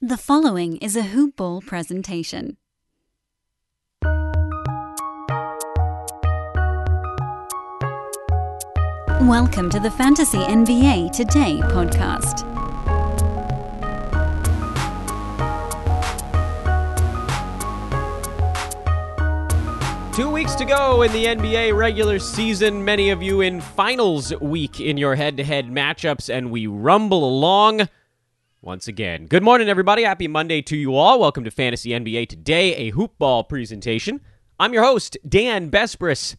The following is a Hoop Ball presentation. Welcome to the Fantasy NBA Today podcast. Two weeks to go in the NBA regular season. Many of you in finals week in your head to head matchups, and we rumble along once again. Good morning, everybody. Happy Monday to you all. Welcome to Fantasy NBA Today, a hoop ball presentation. I'm your host, Dan Besbris.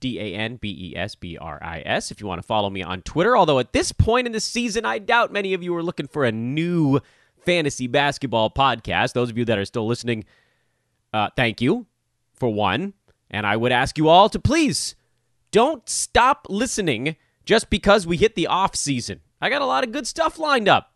D A N B E S B R I S. If you want to follow me on Twitter, although at this point in the season, I doubt many of you are looking for a new fantasy basketball podcast. Those of you that are still listening, uh, thank you for one. And I would ask you all to please don't stop listening just because we hit the off season. I got a lot of good stuff lined up.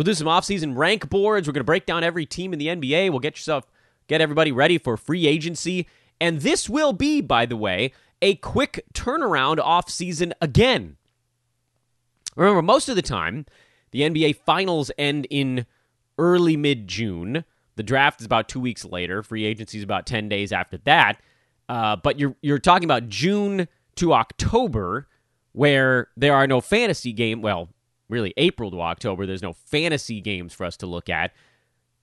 We'll do some off-season rank boards. We're going to break down every team in the NBA. We'll get yourself get everybody ready for free agency. And this will be, by the way, a quick turnaround off-season again. Remember, most of the time, the NBA finals end in early mid-June. The draft is about two weeks later. Free agency is about 10 days after that. Uh, but you're you're talking about June to October, where there are no fantasy game. Well, really April to October. There's no fantasy games for us to look at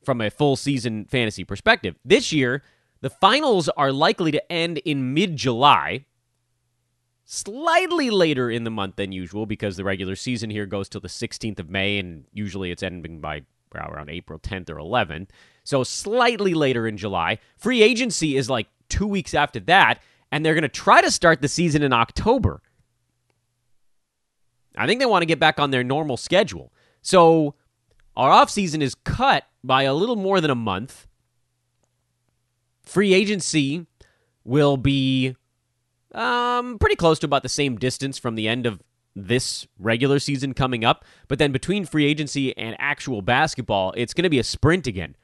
from a full season fantasy perspective. This year, the finals are likely to end in mid July, slightly later in the month than usual because the regular season here goes till the 16th of May, and usually it's ending by around April 10th or 11th. So slightly later in July. Free agency is like two weeks after that, and they're going to try to start the season in October. I think they want to get back on their normal schedule. So our offseason is cut by a little more than a month. Free agency will be um, pretty close to about the same distance from the end of this regular season coming up. But then between free agency and actual basketball, it's going to be a sprint again.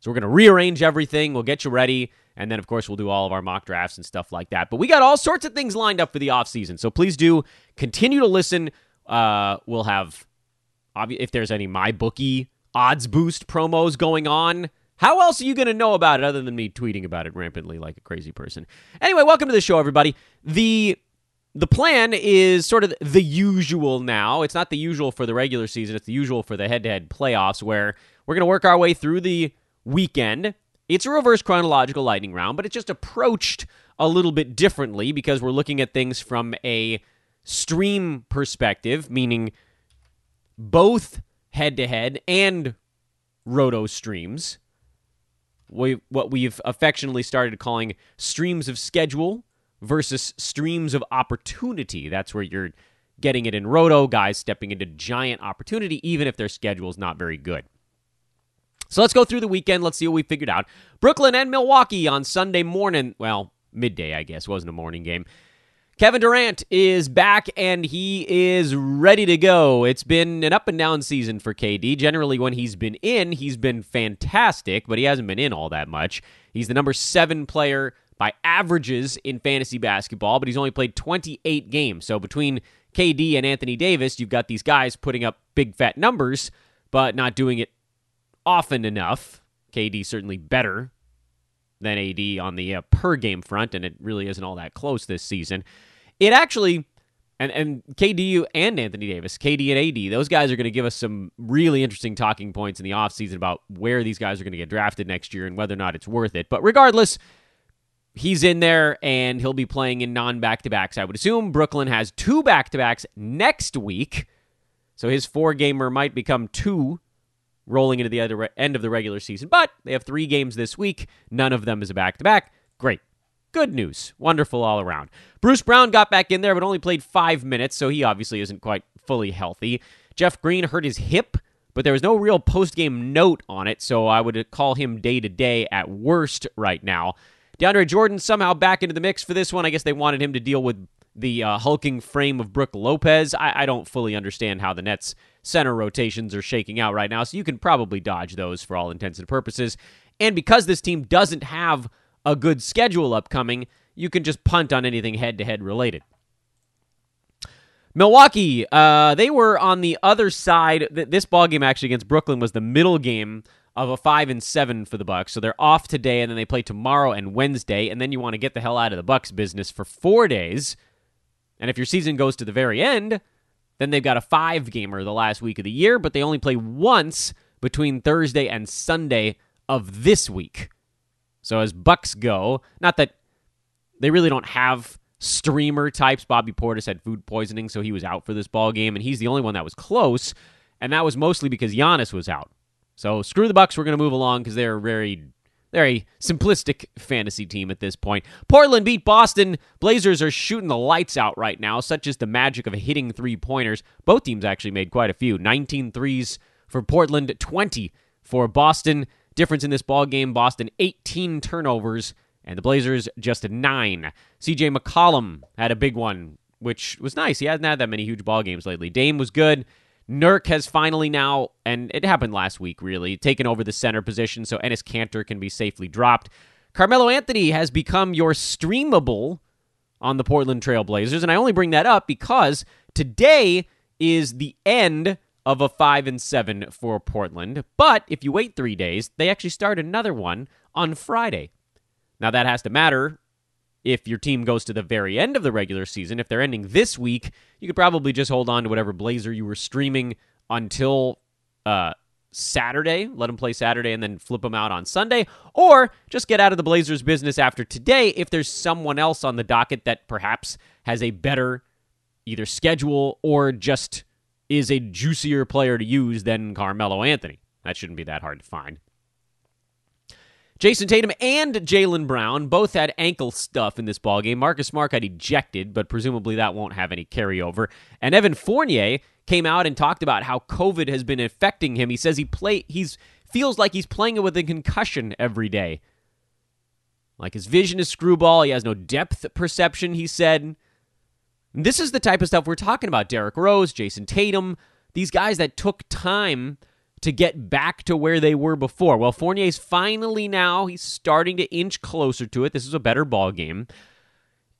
So we're going to rearrange everything. We'll get you ready. And then, of course, we'll do all of our mock drafts and stuff like that. But we got all sorts of things lined up for the offseason. So please do continue to listen. Uh, we'll have, if there's any MyBookie odds boost promos going on. How else are you going to know about it other than me tweeting about it rampantly like a crazy person? Anyway, welcome to the show, everybody. The the plan is sort of the usual now. It's not the usual for the regular season. It's the usual for the head-to-head playoffs, where we're going to work our way through the weekend. It's a reverse chronological lightning round, but it's just approached a little bit differently because we're looking at things from a stream perspective, meaning both head to head and roto streams. We, what we've affectionately started calling streams of schedule versus streams of opportunity. That's where you're getting it in roto, guys stepping into giant opportunity, even if their schedule is not very good. So let's go through the weekend. Let's see what we figured out. Brooklyn and Milwaukee on Sunday morning. Well, midday, I guess. Wasn't a morning game. Kevin Durant is back and he is ready to go. It's been an up and down season for KD. Generally, when he's been in, he's been fantastic, but he hasn't been in all that much. He's the number seven player by averages in fantasy basketball, but he's only played 28 games. So between KD and Anthony Davis, you've got these guys putting up big fat numbers, but not doing it often enough. KD certainly better than AD on the uh, per game front, and it really isn't all that close this season. It actually, and, and KD and Anthony Davis, KD and AD, those guys are going to give us some really interesting talking points in the offseason about where these guys are going to get drafted next year and whether or not it's worth it. But regardless, he's in there and he'll be playing in non back to backs. I would assume Brooklyn has two back to backs next week. So his four gamer might become two rolling into the other end of the regular season. But they have three games this week. None of them is a back to back. Great. Good news. Wonderful all around. Bruce Brown got back in there, but only played five minutes, so he obviously isn't quite fully healthy. Jeff Green hurt his hip, but there was no real post game note on it, so I would call him day to day at worst right now. DeAndre Jordan somehow back into the mix for this one. I guess they wanted him to deal with the uh, hulking frame of Brook Lopez. I-, I don't fully understand how the Nets center rotations are shaking out right now, so you can probably dodge those for all intents and purposes. And because this team doesn't have a good schedule upcoming, you can just punt on anything head to head related. Milwaukee, uh, they were on the other side. This ball game actually against Brooklyn was the middle game of a five and seven for the Bucks. So they're off today, and then they play tomorrow and Wednesday, and then you want to get the hell out of the Bucks business for four days. And if your season goes to the very end, then they've got a five gamer the last week of the year, but they only play once between Thursday and Sunday of this week. So as Bucks go, not that they really don't have streamer types. Bobby Portis had food poisoning, so he was out for this ball game, and he's the only one that was close, and that was mostly because Giannis was out. So screw the Bucks. We're going to move along because they're very they're a simplistic fantasy team at this point. Portland beat Boston. Blazers are shooting the lights out right now, such as the magic of hitting three pointers. Both teams actually made quite a few 19 threes for Portland, 20 for Boston. Difference in this ball game Boston 18 turnovers, and the Blazers just nine. CJ McCollum had a big one, which was nice. He hasn't had that many huge ball games lately. Dame was good. Nurk has finally now, and it happened last week really, taken over the center position so Enes Kanter can be safely dropped. Carmelo Anthony has become your streamable on the Portland Trail Blazers, and I only bring that up because today is the end of a 5 and 7 for Portland. But if you wait 3 days, they actually start another one on Friday. Now that has to matter if your team goes to the very end of the regular season, if they're ending this week, you could probably just hold on to whatever Blazer you were streaming until uh, Saturday, let them play Saturday, and then flip them out on Sunday, or just get out of the Blazers' business after today if there's someone else on the docket that perhaps has a better either schedule or just is a juicier player to use than Carmelo Anthony. That shouldn't be that hard to find. Jayson Tatum and Jaylen Brown both had ankle stuff in this ballgame. Marcus Smart got ejected, but presumably that won't have any carryover. And Evan Fournier came out and talked about how COVID has been affecting him. He says he play he's feels like he's playing it with a concussion every day. Like his vision is screwball. He has no depth perception, he said. This is the type of stuff we're talking about. Derrick Rose, Jayson Tatum, these guys that took time to get back to where they were before. Well, Fournier's finally now he's starting to inch closer to it. This is a better ball game.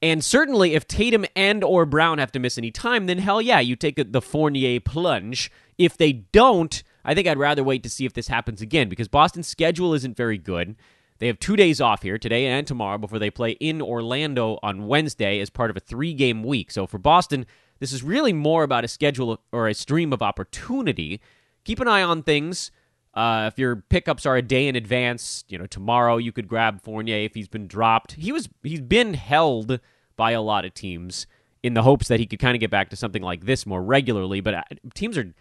And certainly if Tatum and or Brown have to miss any time, then hell yeah, you take the Fournier plunge. If they don't, I think I'd rather wait to see if this happens again because Boston's schedule isn't very good. They have two days off here, today and tomorrow, before they play in Orlando on Wednesday as part of a three game week. So for Boston, this is really more about a schedule or a stream of opportunity keep an eye on things. Uh, if your pickups are a day in advance, you know tomorrow you could grab Fournier if he's been dropped. He was he's been held by a lot of teams in the hopes that he could kind of get back to something like this more regularly. But uh, teams are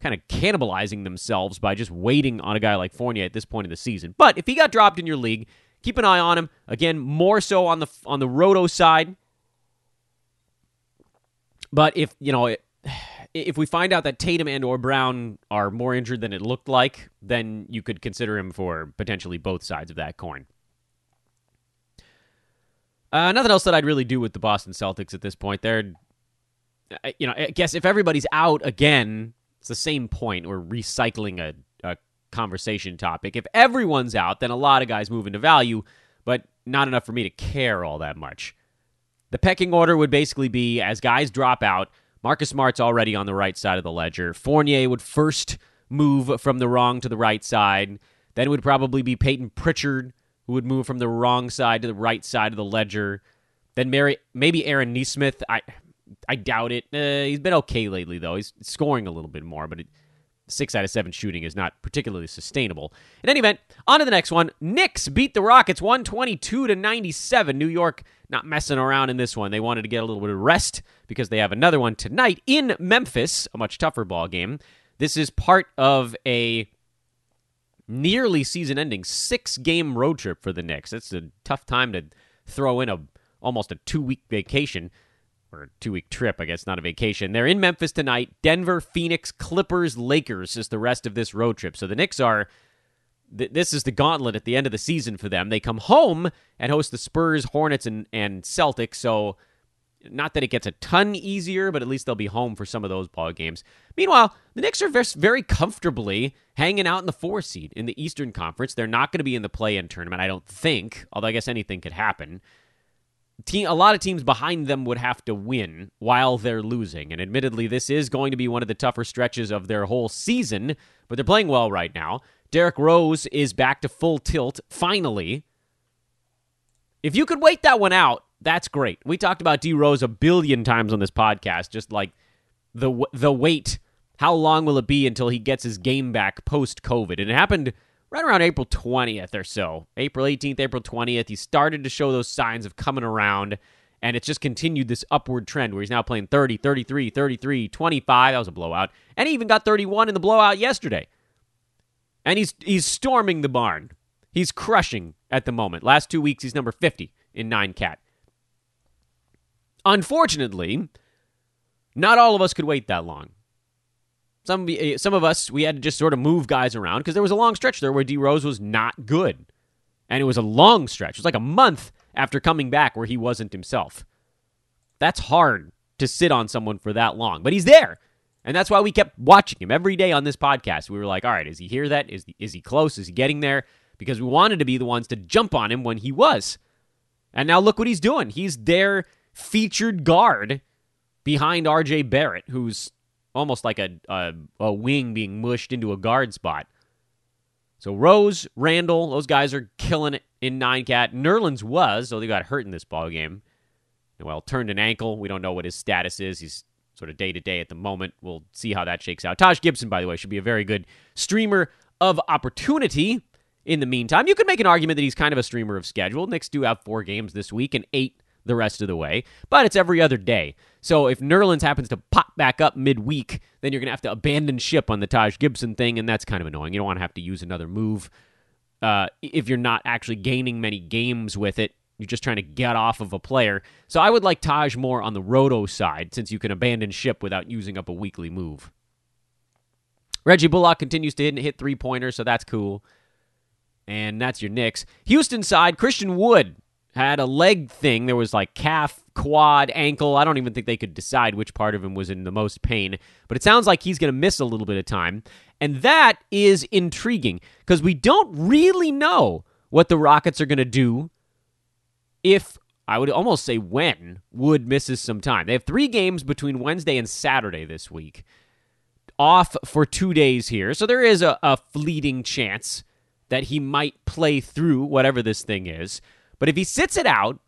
kind of cannibalizing themselves by just waiting on a guy like Fournier at this point in the season. But if he got dropped in your league, keep an eye on him. Again, more so on the on the roto side. But if you know. It, if we find out that Tatum and or Brown are more injured than it looked like, then you could consider him for potentially both sides of that coin. Uh, nothing else that I'd really do with the Boston Celtics at this point. They're, you know, I guess if everybody's out again, it's the same point. We're recycling a, a conversation topic. If everyone's out, then a lot of guys move into value, but not enough for me to care all that much. The pecking order would basically be as guys drop out, Marcus Smart's already on the right side of the ledger. Fournier would first move from the wrong to the right side. Then it would probably be Payton Pritchard who would move from the wrong side to the right side of the ledger. Then Mary, maybe Aaron Nesmith. I I doubt it. Uh, he's been okay lately though. He's scoring a little bit more, but it, six out of seven shooting is not particularly sustainable. In any event, on to the next one. Knicks beat the Rockets 122 to 97. New York not messing around in this one. They wanted to get a little bit of rest because they have another one tonight in Memphis, a much tougher ball game. This is part of a nearly season-ending six-game road trip for the Knicks. It's a tough time to throw in a almost a two-week vacation or a two week trip, I guess, not a vacation. They're in Memphis tonight. Denver, Phoenix, Clippers, Lakers is the rest of this road trip. So the Knicks are. Th- this is the gauntlet at the end of the season for them. They come home and host the Spurs, Hornets, and, and Celtics. So, not that it gets a ton easier, but at least they'll be home for some of those ball games. Meanwhile, the Knicks are very comfortably hanging out in the four seed in the Eastern Conference. They're not going to be in the play in tournament, I don't think, although I guess anything could happen. Team, a lot of teams behind them would have to win while they're losing. And admittedly, this is going to be one of the tougher stretches of their whole season, but they're playing well right now. Derrick Rose is back to full tilt, finally. If you could wait that one out, that's great. We talked about D Rose a billion times on this podcast, just like the the wait. How long will it be until he gets his game back post COVID? And it happened right around April 20th or so. April 18th, April 20th. He started to show those signs of coming around, and it's just continued this upward trend where he's now playing 30, 33, 33, 25. That was a blowout. And he even got 31 in the blowout yesterday. And he's he's storming the barn. He's crushing at the moment. Last two weeks, he's number 50 in 9 cat. Unfortunately, not all of us could wait that long. Some eh, some of us we had to just sort of move guys around because there was a long stretch there where D Rose was not good, and it was a long stretch. It was like a month after coming back where he wasn't himself. That's hard to sit on someone for that long, but he's there, and that's why we kept watching him every day on this podcast. We were like, all right, is he here? That is is he close? Is he getting there? Because we wanted to be the ones to jump on him when he was. And now look what he's doing. He's their featured guard behind RJ Barrett, who's almost like a, a, a wing being mushed into a guard spot. So Rose, Randle, those guys are killing it in nine cat. Nerlens was, though they got hurt in this ball game. Well, turned an ankle. We don't know what his status is. He's sort of day to day at the moment. We'll see how that shakes out. Taj Gibson, by the way, should be a very good streamer of opportunity. In the meantime, you could make an argument that he's kind of a streamer of schedule. Knicks do have four games this week and eight the rest of the way, but it's every other day. So if Nerlens happens to pop back up midweek, then you're going to have to abandon ship on the Taj Gibson thing, and that's kind of annoying. You don't want to have to use another move uh, if you're not actually gaining many games with it. You're just trying to get off of a player. So I would like Taj more on the roto side since you can abandon ship without using up a weekly move. Reggie Bullock continues to hit, hit three pointers, so that's cool. And that's your Knicks. Houston side, Christian Wood had a leg thing. There was like calf, quad, ankle. I don't even think they could decide which part of him was in the most pain. But it sounds like he's going to miss a little bit of time. And that is intriguing because we don't really know what the Rockets are going to do if, I would almost say when, Wood misses some time. They have three games between Wednesday and Saturday this week, off for two days here. So there is a, a fleeting chance that he might play through whatever this thing is. But if he sits it out,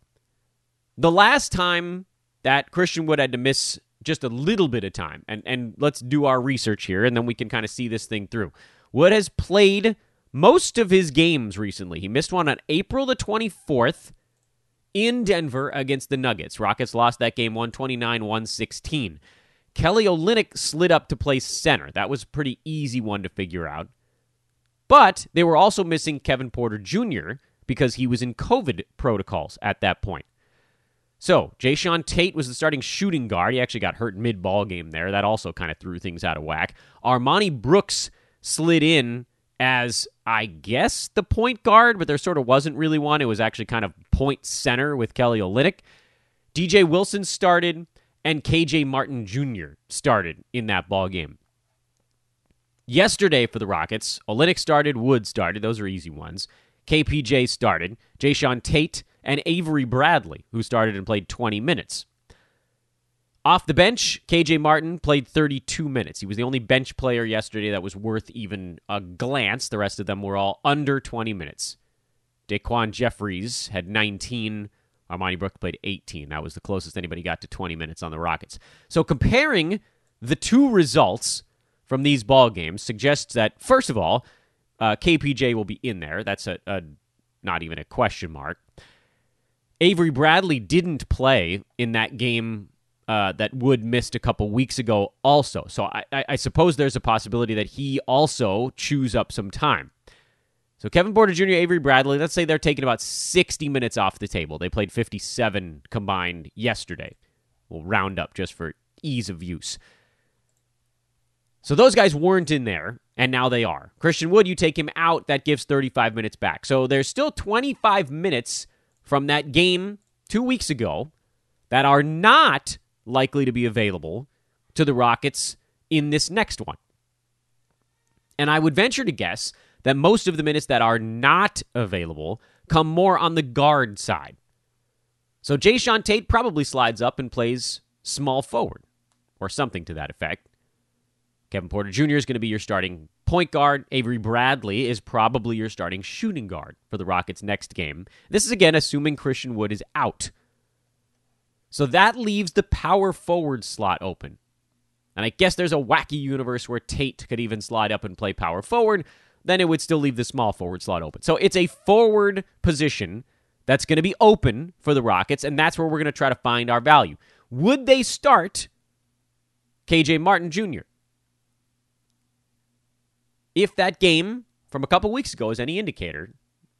the last time that Christian Wood had to miss just a little bit of time, and, and let's do our research here, and then we can kind of see this thing through. Wood has played most of his games recently. He missed one on April the 24th in Denver against the Nuggets. Rockets lost that game 129 116. Kelly Olynyk slid up to play center. That was a pretty easy one to figure out. But they were also missing Kevin Porter Jr., because he was in COVID protocols at that point. So, Jae'Sean Tate was the starting shooting guard. He actually got hurt mid ball game there. That also kind of threw things out of whack. Armoni Brooks slid in as, I guess, the point guard, but there sort of wasn't really one. It was actually kind of point center with Kelly Olynyk. DJ Wilson started, and KJ Martin Jr. started in that ball game. Yesterday for the Rockets, Olynyk started, Wood started. Those are easy ones. KPJ started, Jae'Sean Tate, and Avery Bradley, who started and played 20 minutes. Off the bench, KJ Martin played 32 minutes. He was the only bench player yesterday that was worth even a glance. The rest of them were all under 20 minutes. Daquan Jeffries had 19. Armoni Brook played 18. That was the closest anybody got to 20 minutes on the Rockets. So comparing the two results from these ball games suggests that, first of all, uh, KPJ will be in there. That's a, a not even a question mark. Avery Bradley didn't play in that game uh, that Wood missed a couple weeks ago, also. So I, I, suppose there's a possibility that he also chews up some time. So Kevin Porter Jr., Avery Bradley, let's say they're taking about 60 minutes off the table. They played 57 combined yesterday. We'll round up just for ease of use. So those guys weren't in there, and now they are. Christian Wood, you take him out, that gives 35 minutes back. So there's still 25 minutes from that game two weeks ago that are not likely to be available to the Rockets in this next one. And I would venture to guess that most of the minutes that are not available come more on the guard side. So Jae'Sean Tate probably slides up and plays small forward or something to that effect. Kevin Porter Jr. is going to be your starting point guard. Avery Bradley is probably your starting shooting guard for the Rockets' next game. This is again assuming Christian Wood is out. So that leaves the power forward slot open. And I guess there's a wacky universe where Tate could even slide up and play power forward. Then it would still leave the small forward slot open. So it's a forward position that's going to be open for the Rockets, and that's where we're going to try to find our value. Would they start KJ Martin Jr.? If that game from a couple weeks ago is any indicator,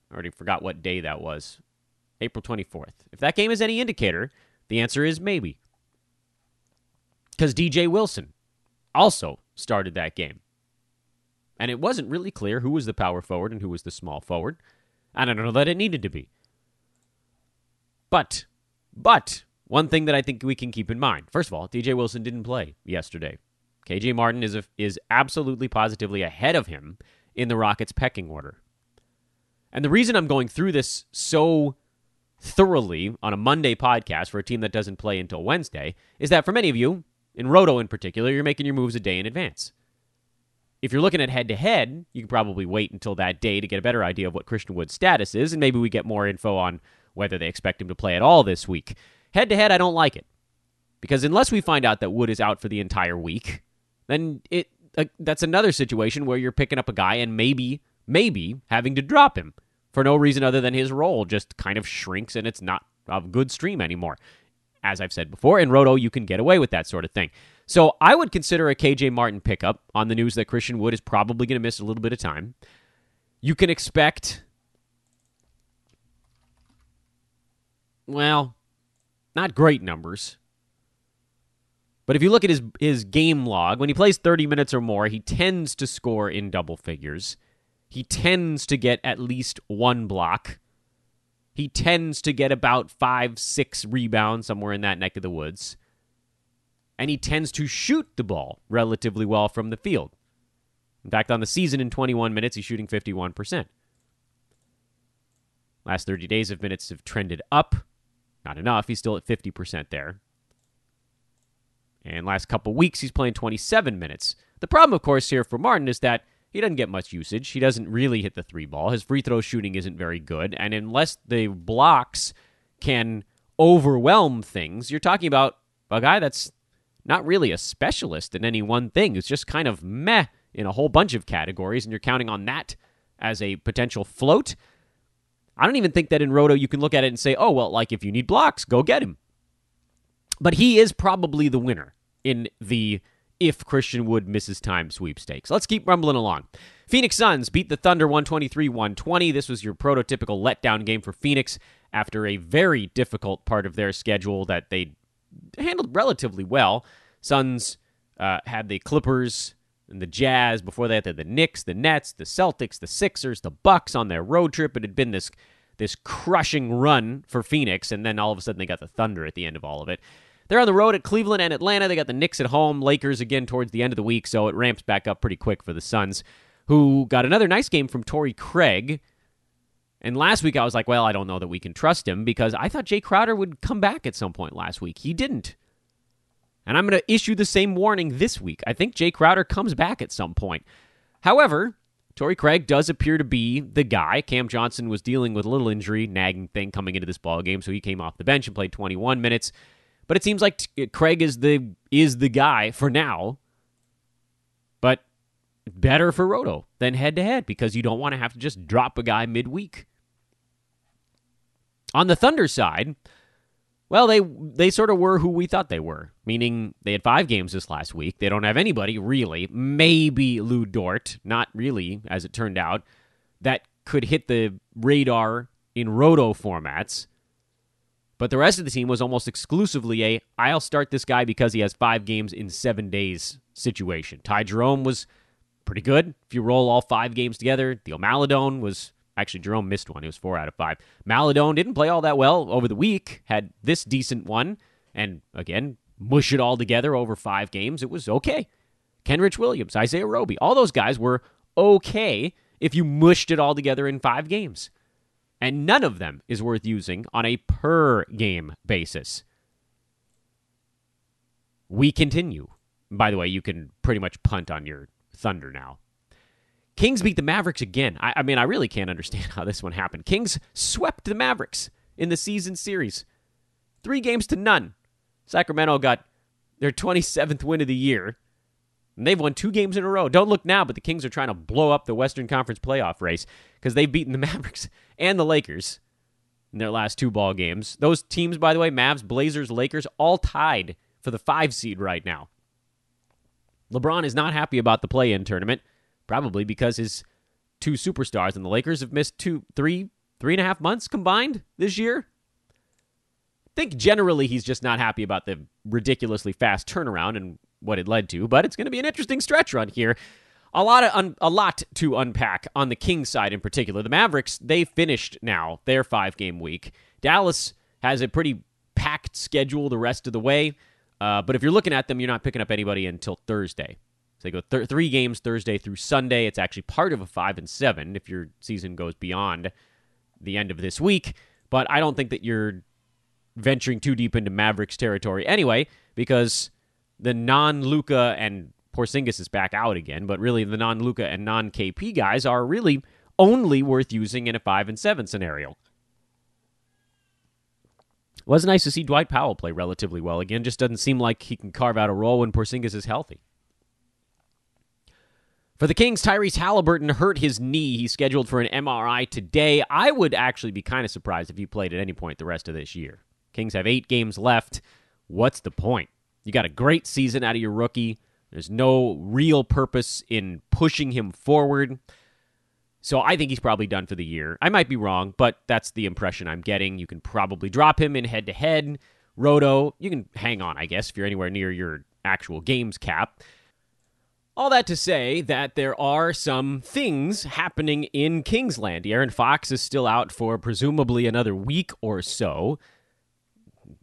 I already forgot what day that was, April 24th. If that game is any indicator, the answer is maybe. Because DJ Wilson also started that game. And it wasn't really clear who was the power forward and who was the small forward. And I don't know that it needed to be. But, but, one thing that I think we can keep in mind. First of all, DJ Wilson didn't play yesterday. KJ Martin is a, is absolutely positively ahead of him in the Rockets pecking order. And the reason I'm going through this so thoroughly on a Monday podcast for a team that doesn't play until Wednesday is that for many of you, in Roto in particular, you're making your moves a day in advance. If you're looking at head to head, you can probably wait until that day to get a better idea of what Christian Wood's status is, and maybe we get more info on whether they expect him to play at all this week. Head to head, I don't like it. Because unless we find out that Wood is out for the entire week, then it uh, that's another situation where you're picking up a guy and maybe maybe having to drop him for no reason other than his role just kind of shrinks and it's not a good stream anymore. As I've said before, in Roto you can get away with that sort of thing. So I would consider a KJ Martin pickup on the news that Christian Wood is probably going to miss a little bit of time. You can expect well, not great numbers. But if you look at his his game log, when he plays 30 minutes or more, he tends to score in double figures. He tends to get at least one block. He tends to get about five, six rebounds somewhere in that neck of the woods. And he tends to shoot the ball relatively well from the field. In fact, on the season in 21 minutes, he's shooting 51%. Last 30 days of minutes have trended up. Not enough. He's still at 50% there. And last couple weeks, he's playing 27 minutes. The problem, of course, here for Martin is that he doesn't get much usage. He doesn't really hit the three ball. His free throw shooting isn't very good. And unless the blocks can overwhelm things, you're talking about a guy that's not really a specialist in any one thing. It's just kind of meh in a whole bunch of categories, and you're counting on that as a potential float. I don't even think that in Roto you can look at it and say, oh, well, like if you need blocks, go get him. But he is probably the winner in the if Christian Wood misses time sweepstakes. Let's keep rumbling along. Phoenix Suns beat the Thunder 123 120. This was your prototypical letdown game for Phoenix after a very difficult part of their schedule that they handled relatively well. Suns uh, had the Clippers and the Jazz. Before that, they had the Knicks, the Nets, the Celtics, the Sixers, the Bucks on their road trip. It had been this this crushing run for Phoenix, and then all of a sudden they got the Thunder at the end of all of it. They're on the road at Cleveland and Atlanta. They got the Knicks at home, Lakers again towards the end of the week, so it ramps back up pretty quick for the Suns, who got another nice game from Torrey Craig. And last week I was like, well, I don't know that we can trust him because I thought Jae Crowder would come back at some point last week. He didn't. And I'm going to issue the same warning this week. I think Jae Crowder comes back at some point. However, Torrey Craig does appear to be the guy. Cam Johnson was dealing with a little injury, nagging thing coming into this ball game, so he came off the bench and played 21 minutes. But it seems like t- Craig is the is the guy for now. But better for Roto than head to head because you don't want to have to just drop a guy midweek. On the Thunder side, well, they they sort of were who we thought they were, meaning they had five games this last week. They don't have anybody really, maybe Lu Dort, not really, as it turned out, that could hit the radar in roto formats. But the rest of the team was almost exclusively a I'll start this guy because he has five games in seven days situation. Ty Jerome was pretty good. If you roll all five games together, Theo Maledon was Actually, Jerome missed one. He was four out of five. Maledon didn't play all that well over the week, had this decent one, and again, mush it all together over five games. It was okay. Kenrich Williams, Isaiah Roby, all those guys were okay if you mushed it all together in five games. And none of them is worth using on a per game basis. We continue. By the way, you can pretty much punt on your Thunder now. Kings beat the Mavericks again. I, I, mean, I really can't understand how this one happened. Kings swept the Mavericks in the season series, three games to none. Sacramento got their 27th win of the year, and they've won two games in a row. Don't look now, but the Kings are trying to blow up the Western Conference playoff race because they've beaten the Mavericks and the Lakers in their last two ball games. Those teams, by the way, Mavs, Blazers, Lakers, all tied for the five seed right now. LeBron is not happy about the play in tournament, probably because his two superstars and the Lakers have missed two, three, three and a half months combined this year. I think generally he's just not happy about the ridiculously fast turnaround and what it led to, but it's going to be an interesting stretch run here. A lot of un- a lot to unpack on the Kings side in particular. The Mavericks they finished now their five game week. Dallas has a pretty packed schedule the rest of the way. Uh, but if you're looking at them, you're not picking up anybody until Thursday. So they go th- three games Thursday through Sunday. It's actually part of a five and seven if your season goes beyond the end of this week. But I don't think that you're venturing too deep into Mavericks territory anyway, because the non Luka and Porzingis is back out again. But really, the non Luka and non KP guys are really only worth using in a five and seven scenario. It was nice to see Dwight Powell play relatively well again. Just doesn't seem like he can carve out a role when Porzingis is healthy. For the Kings, Tyrese Halliburton hurt his knee. He's scheduled for an MRI today. I would actually be kind of surprised if he played at any point the rest of this year. Kings have eight games left. What's the point? You got a great season out of your rookie. There's no real purpose in pushing him forward. So I think he's probably done for the year. I might be wrong, but that's the impression I'm getting. You can probably drop him in head to head. Roto, you can hang on, I guess, if you're anywhere near your actual games cap. All that to say that there are some things happening in Kingsland. Aaron Fox is still out for presumably another week or so.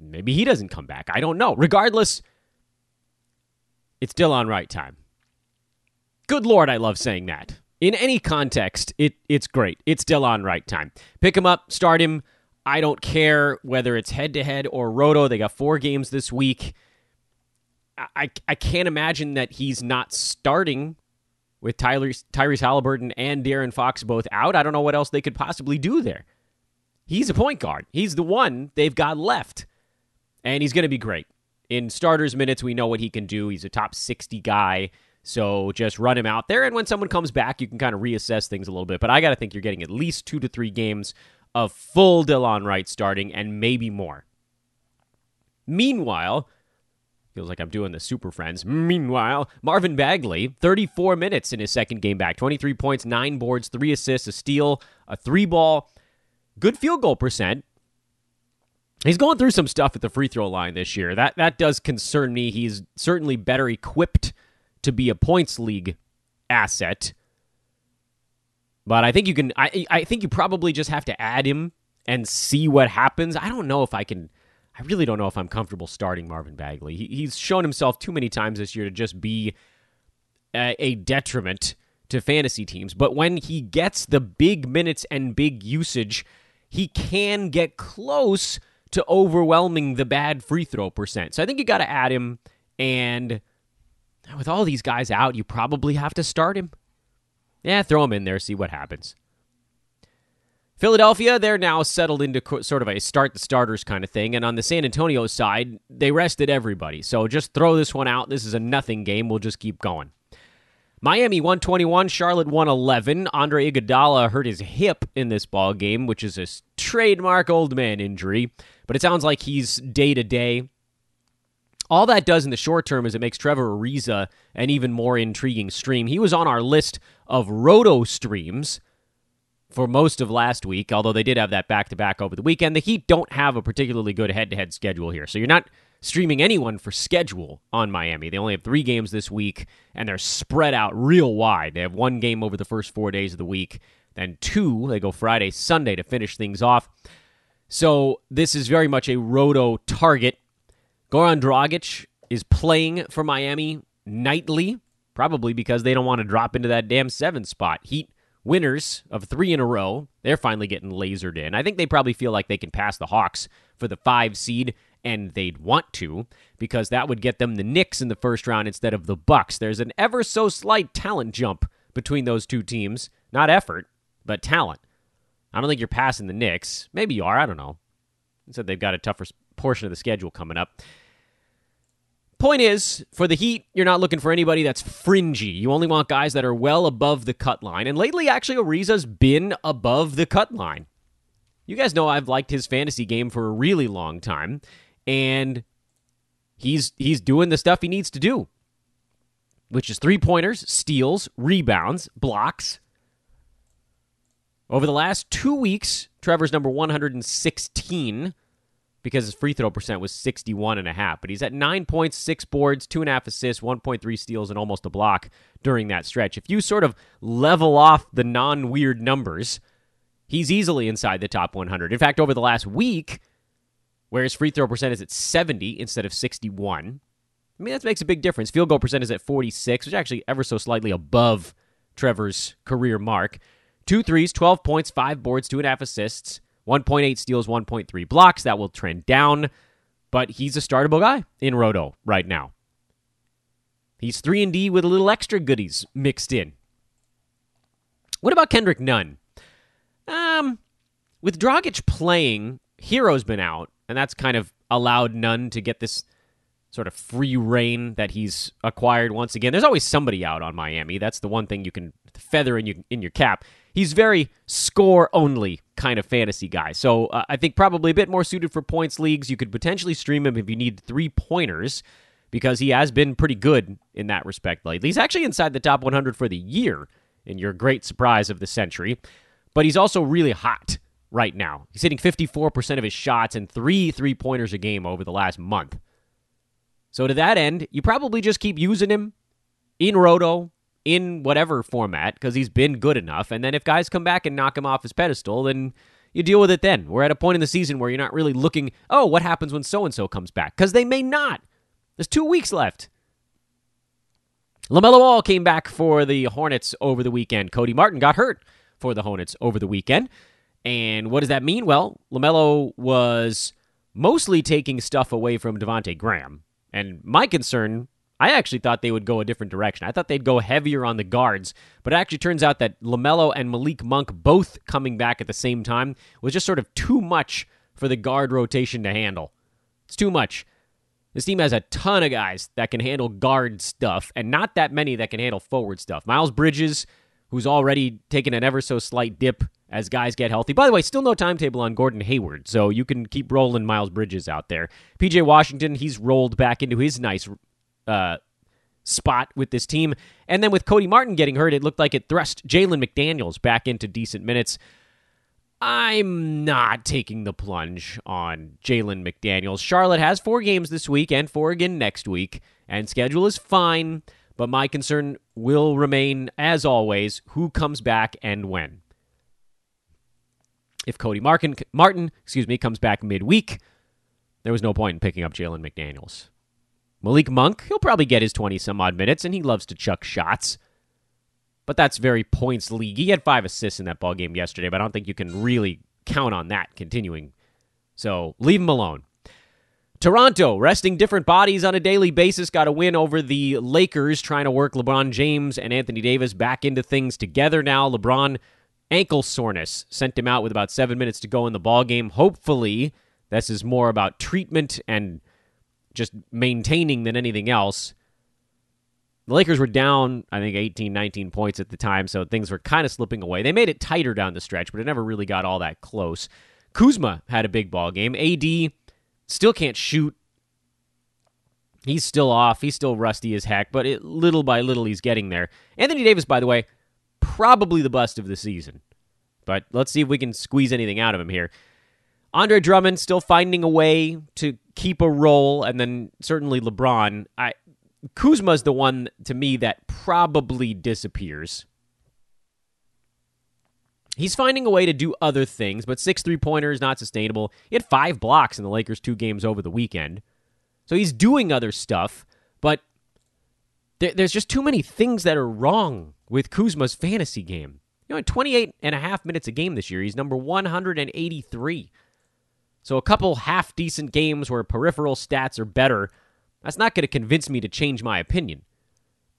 Maybe he doesn't come back. I don't know. Regardless, it's Delon Wright time. Good Lord, I love saying that in any context, it it's great. It's Delon Wright time. Pick him up, start him. I don't care whether it's head to head or roto. They got four games this week. I, I can't imagine that he's not starting with Tyler, Tyrese Halliburton and De'Aaron Fox both out. I don't know what else they could possibly do there. He's a point guard. He's the one they've got left. And he's going to be great. In starters minutes, we know what he can do. He's a top 60 guy. So just run him out there. And when someone comes back, you can kind of reassess things a little bit. But I got to think you're getting at least two to three games of full Delon Wright starting and maybe more. Meanwhile, feels like I'm doing the Super Friends. Meanwhile, Marvin Bagley, 34 minutes in his second game back, 23 points, nine boards, three assists, a steal, a three ball, good field goal percent. He's going through some stuff at the free throw line this year. That that does concern me. He's certainly better equipped to be a points league asset. But I think you can I I think you probably just have to add him and see what happens. I don't know if I can I really don't know if I'm comfortable starting Marvin Bagley. He, he's shown himself too many times this year to just be a, a detriment to fantasy teams. But when he gets the big minutes and big usage, he can get close to overwhelming the bad free throw percent. So I think you got to add him and with all these guys out, you probably have to start him. Yeah, throw him in there, see what happens. Philadelphia, they're now settled into sort of a start the starters kind of thing. And on the San Antonio side, they rested everybody. So just throw this one out. This is a nothing game. We'll just keep going. Miami 121, Charlotte 111. Andre Iguodala hurt his hip in this ball game, which is a trademark old man injury. But it sounds like he's day to day. All that does in the short term is it makes Trevor Ariza an even more intriguing stream. He was on our list of roto streams for most of last week, although they did have that back to back over the weekend. The Heat don't have a particularly good head to head schedule here. So you're not streaming anyone for schedule on Miami. They only have three games this week, and they're spread out real wide. They have one game over the first four days of the week, then two. They go Friday, Sunday to finish things off. So this is very much a roto target Goran Dragic is playing for Miami nightly, probably because they don't want to drop into that damn seven spot. Heat winners of three in a row. They're finally getting lasered in. I think they probably feel like they can pass the Hawks for the five seed, and they'd want to because that would get them the Knicks in the first round instead of the Bucks. There's an ever so slight talent jump between those two teams, not effort, but talent. I don't think you're passing the Knicks. Maybe you are. I don't know. said they've got a tougher portion of the schedule coming up. Point is, for the Heat, you're not looking for anybody that's fringy. You only want guys that are well above the cut line. And lately, actually, Ariza's been above the cut line. You guys know I've liked his fantasy game for a really long time, and he's he's doing the stuff he needs to do, which is three pointers, steals, rebounds, blocks. Over the last two weeks, Trevor's number 116 because his free throw percent was 61.5. But he's at nine points, six boards, two and a half assists, 1.3 steals, and almost a block during that stretch. If you sort of level off the non weird numbers, he's easily inside the top 100. In fact, over the last week, where his free throw percent is at 70 instead of 61, I mean, that makes a big difference. Field goal percent is at 46, which is actually ever so slightly above Trevor's career mark. Two threes, 12 points, five boards, two and a half assists. 1.8 steals, 1.3 blocks. That will trend down, but he's a startable guy in Roto right now. He's 3 and D with a little extra goodies mixed in. What about Kendrick Nunn? Um, with Dragic playing, Herro's been out, and that's kind of allowed Nunn to get this sort of free reign that he's acquired once again. There's always somebody out on Miami. That's the one thing you can feather in your in your cap he's very score only kind of fantasy guy. So uh, I think probably a bit more suited for points leagues. You could potentially stream him if you need three pointers because he has been pretty good in that respect lately. He's actually inside the top 100 for the year in your great surprise of the century, but he's also really hot right now. He's hitting 54% of his shots and three three pointers a game over the last month. So to that end, you probably just keep using him in Roto in whatever format because he's been good enough. And then if guys come back and knock him off his pedestal, then you deal with it then. We're at a point in the season where you're not really looking, oh, what happens when so and so comes back? Because they may not. There's two weeks left. LaMelo Ball came back for the Hornets over the weekend. Cody Martin got hurt for the Hornets over the weekend. And what does that mean? Well, LaMelo was mostly taking stuff away from Devonte Graham. And my concern I actually thought they would go a different direction. I thought they'd go heavier on the guards, but it actually turns out that LaMelo and Malik Monk both coming back at the same time was just sort of too much for the guard rotation to handle. It's too much. This team has a ton of guys that can handle guard stuff, and not that many that can handle forward stuff. Miles Bridges, who's already taken an ever so slight dip as guys get healthy. By the way, still no timetable on Gordon Hayward, so you can keep rolling Miles Bridges out there. PJ Washington, he's rolled back into his nice uh, spot with this team. And then with Cody Martin getting hurt, it looked like it thrust Jalen McDaniels back into decent minutes. I'm not taking the plunge on Jalen McDaniels. Charlotte has four games this week and four again next week, and schedule is fine, but my concern will remain, as always, who comes back and when. If Cody Martin, Martin excuse me, comes back midweek, there was no point in picking up Jalen McDaniels. Malik Monk, he'll probably get his 20 some odd minutes, and he loves to chuck shots. But that's very points league. He had five assists in that ball game yesterday, but I don't think you can really count on that continuing. So leave him alone. Toronto, resting different bodies on a daily basis, got a win over the Lakers, trying to work LeBron James and Anthony Davis back into things together now. LeBron, ankle soreness, sent him out with about seven minutes to go in the ball game. Hopefully, this is more about treatment and just maintaining than anything else. The Lakers were down, I think, 18, 19 points at the time, so things were kind of slipping away. They made it tighter down the stretch, but it never really got all that close. Kuzma had a big ball game. AD still can't shoot. He's still off. He's still rusty as heck, but it, little by little he's getting there. Anthony Davis, by the way, probably the bust of the season. But let's see if we can squeeze anything out of him here. Andre Drummond still finding a way to keep a role, and then certainly LeBron. I Kuzma's the one to me that probably disappears. He's finding a way to do other things, but six three pointers not sustainable. He had five blocks in the Lakers' two games over the weekend, so he's doing other stuff. But there's just too many things that are wrong with Kuzma's fantasy game. You know, 28 and a half minutes a game this year. He's number 183. So a couple half decent games where peripheral stats are better, that's not going to convince me to change my opinion.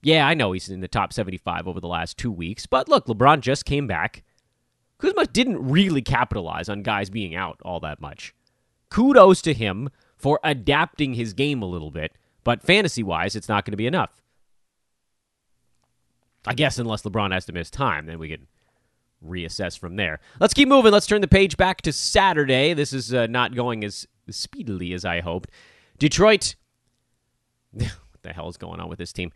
Yeah, I know he's in the top 75 over the last two weeks, but look, LeBron just came back. Kuzma didn't really capitalize on guys being out all that much. Kudos to him for adapting his game a little bit, but fantasy wise, it's not going to be enough. I guess unless LeBron has to miss time, then we can reassess from there. Let's keep moving. Let's turn the page back to Saturday. This is uh, not going as speedily as I hoped. Detroit. what the hell is going on with this team?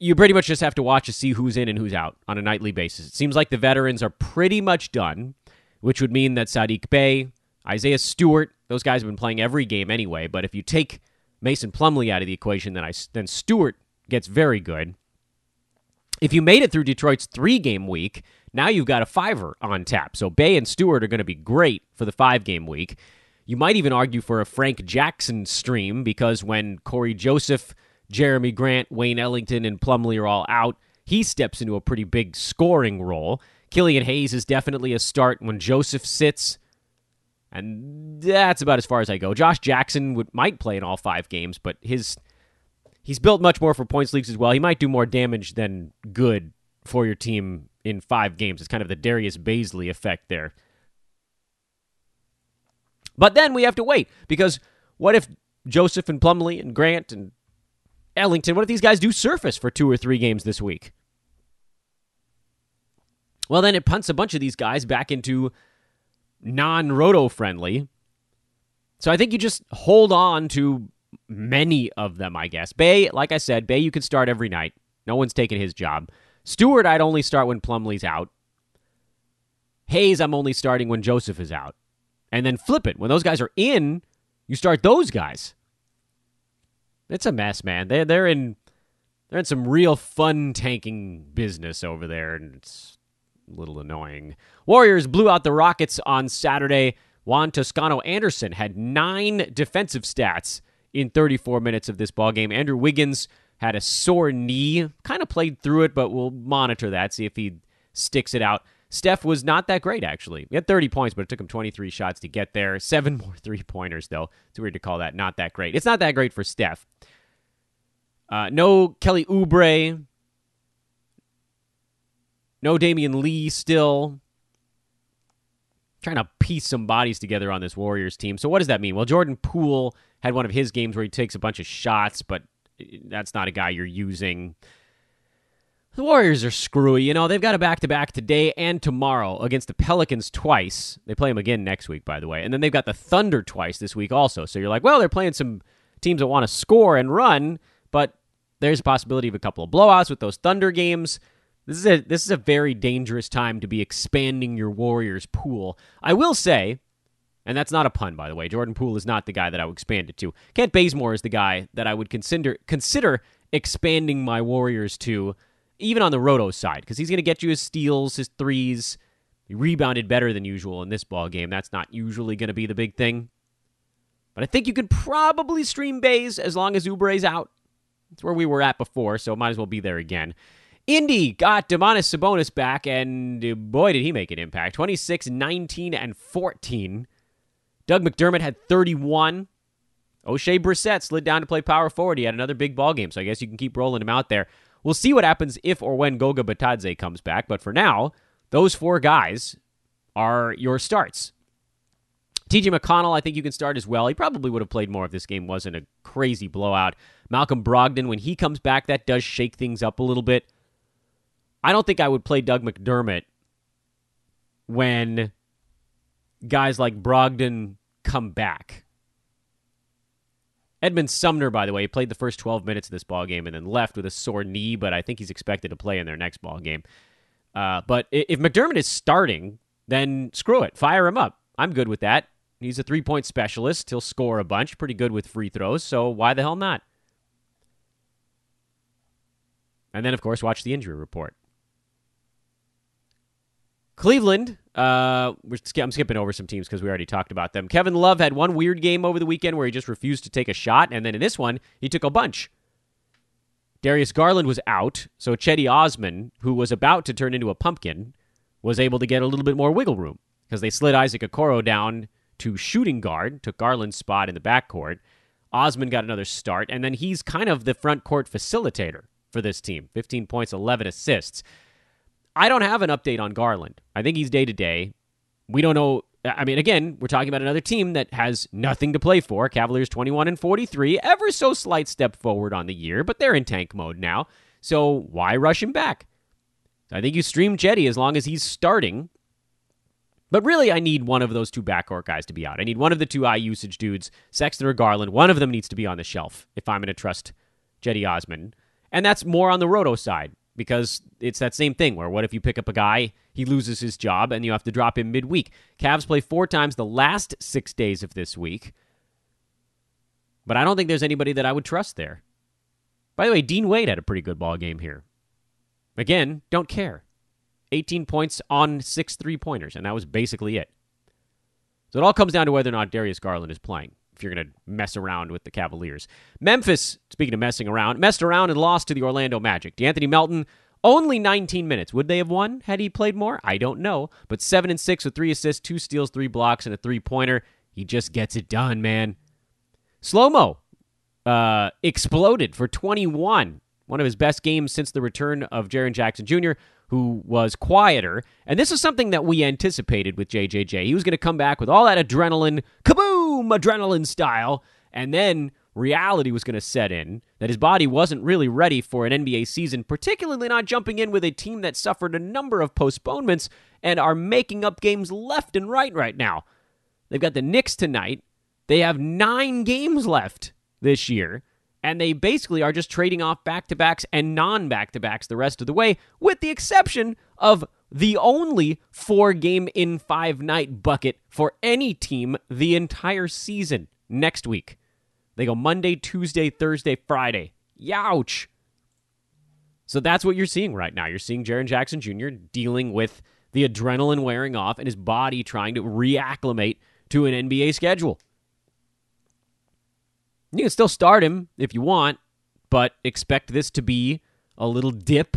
You pretty much just have to watch to see who's in and who's out on a nightly basis. It seems like the veterans are pretty much done, which would mean that Sadiq Bey, Isaiah Stewart, those guys have been playing every game anyway. But if you take Mason Plumlee out of the equation, then I then Stewart gets very good. If you made it through Detroit's three game week, now you've got a fiver on tap. So Bey and Stewart are going to be great for the five game week. You might even argue for a Frank Jackson stream because when Cory Joseph, Jerami Grant, Wayne Ellington, and Plumlee are all out, he steps into a pretty big scoring role. Killian Hayes is definitely a start when Joseph sits. And that's about as far as I go. Josh Jackson would might play in all five games, but his he's built much more for points leagues as well. He might do more damage than good for your team in five games. It's kind of the Darius Bazley effect there. But then we have to wait because what if Joseph and Plumlee and Grant and Ellington, what if these guys do surface for two or three games this week? Well, then it punts a bunch of these guys back into non roto friendly. So I think you just hold on to many of them, I guess. Bey, like I said, Bey you can start every night. No one's taking his job. Stewart, I'd only start when Plumlee's out. Hayes, I'm only starting when Joseph is out. And then flip it. When those guys are in, you start those guys. It's a mess, man. They're they're in they're in some real fun tanking business over there, and it's a little annoying. Warriors blew out the Rockets on Saturday. Juan Toscano Anderson had nine defensive stats in 34 minutes of this ball game. Andrew Wiggins had a sore knee, kind of played through it, but we'll monitor that, see if he sticks it out. Steph was not that great, actually. He had 30 points, but it took him 23 shots to get there. Seven more three pointers, though. It's weird to call that not that great. It's not that great for Steph. Uh, no Kelly Oubre. No Damion Lee still. Trying to piece some bodies together on this Warriors team. So, what does that mean? Well, Jordan Poole had one of his games where he takes a bunch of shots, but that's not a guy you're using. The Warriors are screwy. You know, they've got a back to back today and tomorrow against the Pelicans twice. They play them again next week, by the way. And then they've got the Thunder twice this week also. So you're like, well, they're playing some teams that want to score and run, but there's a possibility of a couple of blowouts with those Thunder games. This is a this is a very dangerous time to be expanding your Warriors pool. I will say, and that's not a pun, by the way. Jordan Poole is not the guy that I would expand it to. Kent Bazemore is the guy that I would consider consider expanding my Warriors to, even on the Roto side, because he's going to get you his steals, his threes. He rebounded better than usual in this ball game. That's not usually going to be the big thing. But I think you could probably stream Baze as long as Oubre's out. That's where we were at before, so might as well be there again. Indy got Domantas Sabonis back, and boy, did he make an impact. 26, 19, and 14. Doug McDermott had 31. Oshae Brissett slid down to play power forward. He had another big ball game, so I guess you can keep rolling him out there. We'll see what happens if or when Goga Bitadze comes back, but for now, those four guys are your starts. TJ McConnell, I think you can start as well. He probably would have played more if this game wasn't a crazy blowout. Malcolm Brogdon, when he comes back, that does shake things up a little bit. I don't think I would play Doug McDermott when guys like Brogdon come back. Edmund Sumner, by the way, played the first 12 minutes of this ball game and then left with a sore knee, but I think he's expected to play in their next ball game. Uh, but if McDermott is starting, then screw it, fire him up. I'm good with that. He's a three point specialist. He'll score a bunch, pretty good with free throws. So why the hell not? And then, of course, watch the injury report. Cleveland, uh, I'm skipping over some teams because we already talked about them. Kevin Love had one weird game over the weekend where he just refused to take a shot, and then in this one, he took a bunch. Darius Garland was out, so Cedi Osman, who was about to turn into a pumpkin, was able to get a little bit more wiggle room because they slid Isaac Okoro down to shooting guard, took Garland's spot in the backcourt. Osman got another start, and then he's kind of the front court facilitator for this team 15 points, 11 assists. I don't have an update on Garland. I think he's day to day. We don't know. I mean, again, we're talking about another team that has nothing to play for. Cavaliers 21 and 43, ever so slight step forward on the year, but they're in tank mode now. So why rush him back? I think you stream Cedi as long as he's starting but really, I need one of those two backcourt guys to be out. I need one of the two high usage dudes, Sexton or Garland. One of them needs to be on the shelf if I'm going to trust Cedi Osman. And that's more on the Roto side because it's that same thing where what if you pick up a guy, he loses his job, and you have to drop him midweek? Cavs play four times the last six days of this week. But I don't think there's anybody that I would trust there. By the way, Dean Wade had a pretty good ball game here. Again, don't care. 18 points on six three pointers, and that was basically it. So it all comes down to whether or not Darius Garland is playing. If you're going to mess around with the Cavaliers, Memphis, speaking of messing around, messed around and lost to the Orlando Magic. De'Anthony Melton only 19 minutes. Would they have won had he played more? I don't know. But seven and six with three assists, two steals, three blocks, and a three pointer. He just gets it done, man. Slow mo uh, exploded for 21. One of his best games since the return of Jaren Jackson Jr who was quieter. And this is something that we anticipated with JJJ. He was going to come back with all that adrenaline, kaboom, adrenaline style, and then reality was going to set in that his body wasn't really ready for an NBA season, particularly not jumping in with a team that suffered a number of postponements and are making up games left and right right now. They've got the Knicks tonight. They have nine games left this year and they basically are just trading off back to backs and non back to backs the rest of the way, with the exception of the only four game in five night bucket for any team the entire season next week. They go Monday, Tuesday, Thursday, Friday. Youch. So that's what you're seeing right now. You're seeing Jaren Jackson Jr. dealing with the adrenaline wearing off and his body trying to reacclimate to an NBA schedule. You can still start him if you want, but expect this to be a little dip,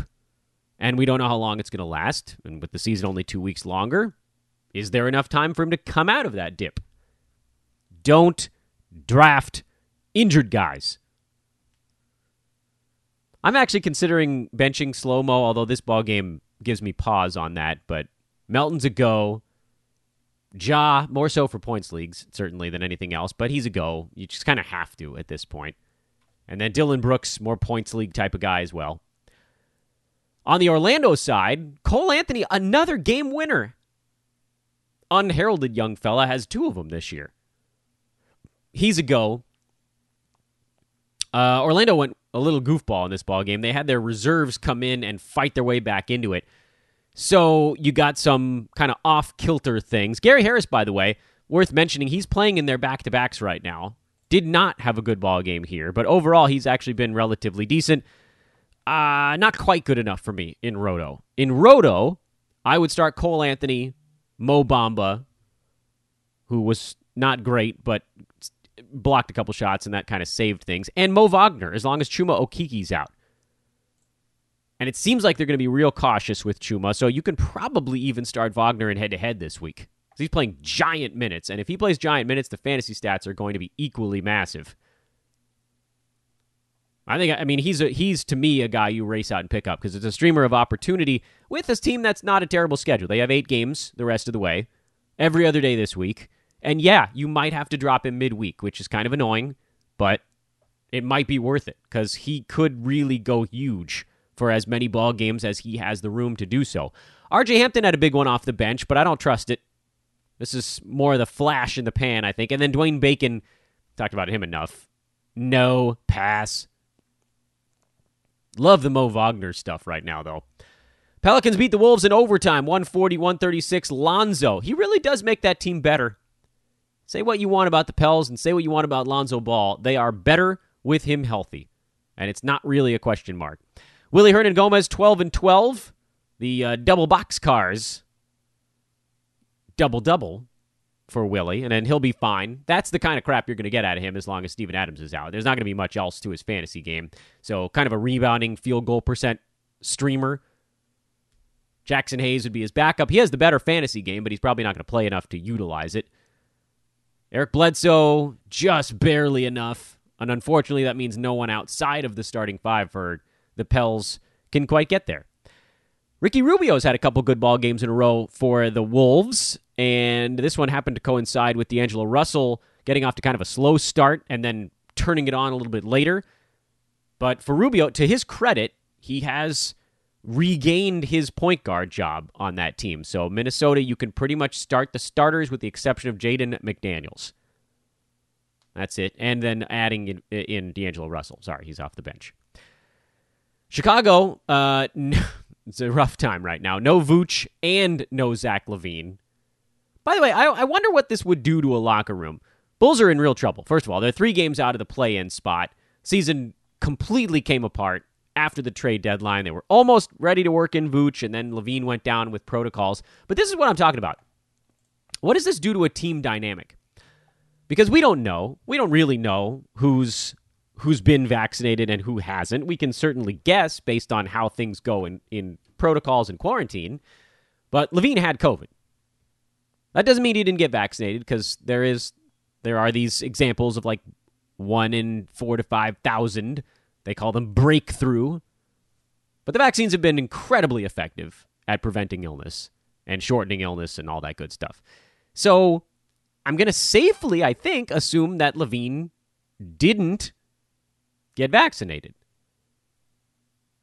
and we don't know how long it's going to last. And with the season only two weeks longer, is there enough time for him to come out of that dip? Don't draft injured guys. I'm actually considering benching slow mo, although this ball game gives me pause on that. But Melton's a go. Ja, more so for points leagues, certainly, than anything else, but he's a go. You just kind of have to at this point. And then Dillon Brooks, more points league type of guy as well. On the Orlando side, Cole Anthony, another game winner. Unheralded young fella, has two of them this year. He's a go. Uh, Orlando went a little goofball in this ball game. They had their reserves come in and fight their way back into it. So you got some kind of off kilter things. Gary Harris, by the way, worth mentioning, he's playing in their back to backs right now. Did not have a good ball game here, but overall he's actually been relatively decent. Uh, not quite good enough for me in Roto. In Roto, I would start Cole Anthony, Mo Bamba, who was not great, but blocked a couple shots and that kind of saved things, and Mo Wagner, as long as Chuma Okeke's out. And it seems like they're going to be real cautious with Chuma, so you can probably even start Wagner in head to head this week. He's playing giant minutes, and if he plays giant minutes, the fantasy stats are going to be equally massive. I think I mean he's a, he's to me a guy you race out and pick up because it's a streamer of opportunity with this team that's not a terrible schedule. They have eight games the rest of the way, every other day this week, and yeah, you might have to drop him midweek, which is kind of annoying, but it might be worth it because he could really go huge for as many ball games as he has the room to do so. RJ Hampton had a big one off the bench, but I don't trust it. This is more of the flash in the pan, I think. And then Dwayne Bacon, talked about him enough. No pass. Love the Mo Wagner stuff right now, though. Pelicans beat the Wolves in overtime, 140 136. Lonzo, he really does make that team better. Say what you want about the Pels and say what you want about Lonzo Ball. They are better with him healthy. And it's not really a question mark. Willy Hernangomez, 12 and 12. The uh, double box cars, double double for Willie, and then he'll be fine. That's the kind of crap you're going to get out of him as long as Steven Adams is out. There's not going to be much else to his fantasy game. So, kind of a rebounding field goal percent streamer. Jaxson Hayes would be his backup. He has the better fantasy game, but he's probably not going to play enough to utilize it. Eric Bledsoe, just barely enough. And unfortunately, that means no one outside of the starting five for the Pels can quite get there. Ricky Rubio's had a couple good ball games in a row for the Wolves, and this one happened to coincide with D'Angelo Russell getting off to kind of a slow start and then turning it on a little bit later. But for Rubio, to his credit, he has regained his point guard job on that team. So Minnesota, you can pretty much start the starters with the exception of Jaden McDaniels. That's it. And then adding in, in D'Angelo Russell. Sorry, he's off the bench. Chicago, uh, it's a rough time right now. No Vooch and no Zach LaVine. By the way, I, I wonder what this would do to a locker room. Bulls are in real trouble. First of all, they're three games out of the play in spot. Season completely came apart after the trade deadline. They were almost ready to work in Vooch, and then LaVine went down with protocols. But this is what I'm talking about. What does this do to a team dynamic? Because we don't know. We don't really know who's who's been vaccinated and who hasn't. We can certainly guess based on how things go in, in protocols and quarantine. But LaVine had COVID. That doesn't mean he didn't get vaccinated because there is there are these examples of like one in four to five thousand. They call them breakthrough. But the vaccines have been incredibly effective at preventing illness and shortening illness and all that good stuff. So I'm going to safely, I think, assume that LaVine didn't get vaccinated.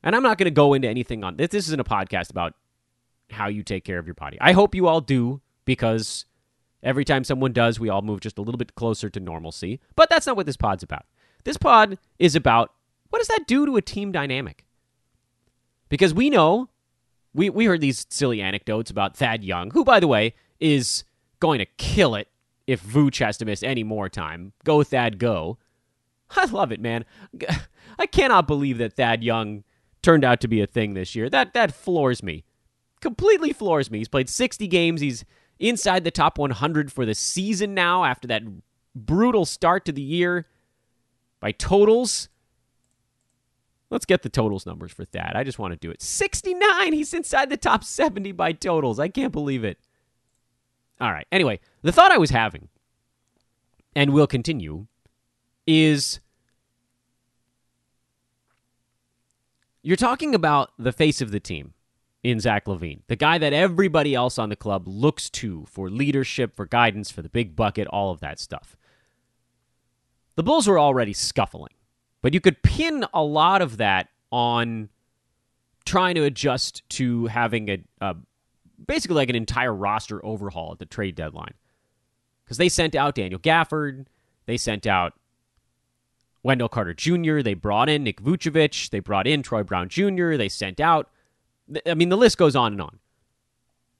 And I'm not going to go into anything on this. This isn't a podcast about how you take care of your body. I hope you all do because every time someone does, we all move just a little bit closer to normalcy. But that's not what this pod's about. This pod is about what does that do to a team dynamic? Because we know, we, we heard these silly anecdotes about Thad Young, who, by the way, is going to kill it if Vooch has to miss any more time. Go, Thad, go. I love it, man. I cannot believe that Thad Young turned out to be a thing this year. That that floors me. Completely floors me. He's played 60 games. He's inside the top 100 for the season now after that brutal start to the year by totals. Let's get the totals numbers for Thad. I just want to do it. 69. He's inside the top 70 by totals. I can't believe it. All right. Anyway, the thought I was having, and will continue, is you're talking about the face of the team in Zach LaVine, the guy that everybody else on the club looks to for leadership, for guidance, for the big bucket, all of that stuff. The Bulls were already scuffling, but you could pin a lot of that on trying to adjust to having a, a basically like an entire roster overhaul at the trade deadline. Because they sent out Daniel Gafford, they sent out Wendell Carter Jr., they brought in Nick Vucevic, they brought in Troy Brown Jr., they sent out. I mean, the list goes on and on.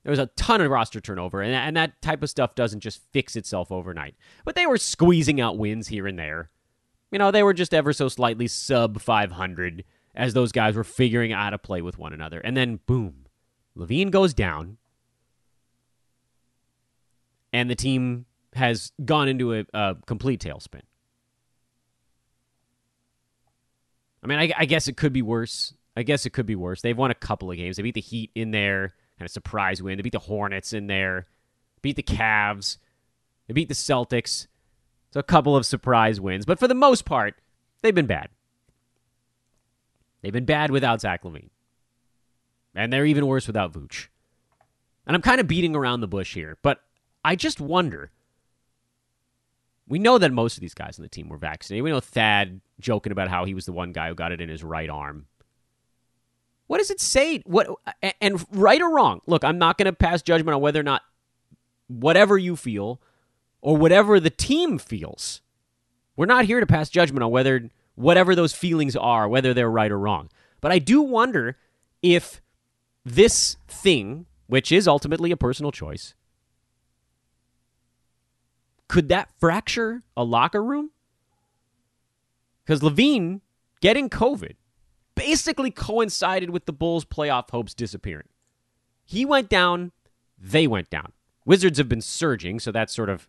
There was a ton of roster turnover, and, and that type of stuff doesn't just fix itself overnight. But they were squeezing out wins here and there. You know, they were just ever so slightly sub 500 as those guys were figuring out how to play with one another. And then, boom, LaVine goes down, and the team has gone into a, a complete tailspin. I mean, I, I, guess it could be worse. I guess it could be worse. They've won a couple of games. They beat the Heat in there, kind of surprise win. They beat the Hornets in there, beat the Cavs, they beat the Celtics. So a couple of surprise wins, but for the most part, they've been bad. They've been bad without Zach LaVine, and they're even worse without Vooch. And I'm kind of beating around the bush here, but I just wonder. We know that most of these guys on the team were vaccinated. We know Thad joking about how he was the one guy who got it in his right arm. What does it say? What and right or wrong? Look, I'm not going to pass judgment on whether or not whatever you feel or whatever the team feels. We're not here to pass judgment on whether whatever those feelings are, whether they're right or wrong. But I do wonder if this thing, which is ultimately a personal choice, could that fracture a locker room? Because LaVine getting COVID basically coincided with the Bulls' playoff hopes disappearing. He went down, they went down. Wizards have been surging, so that's sort of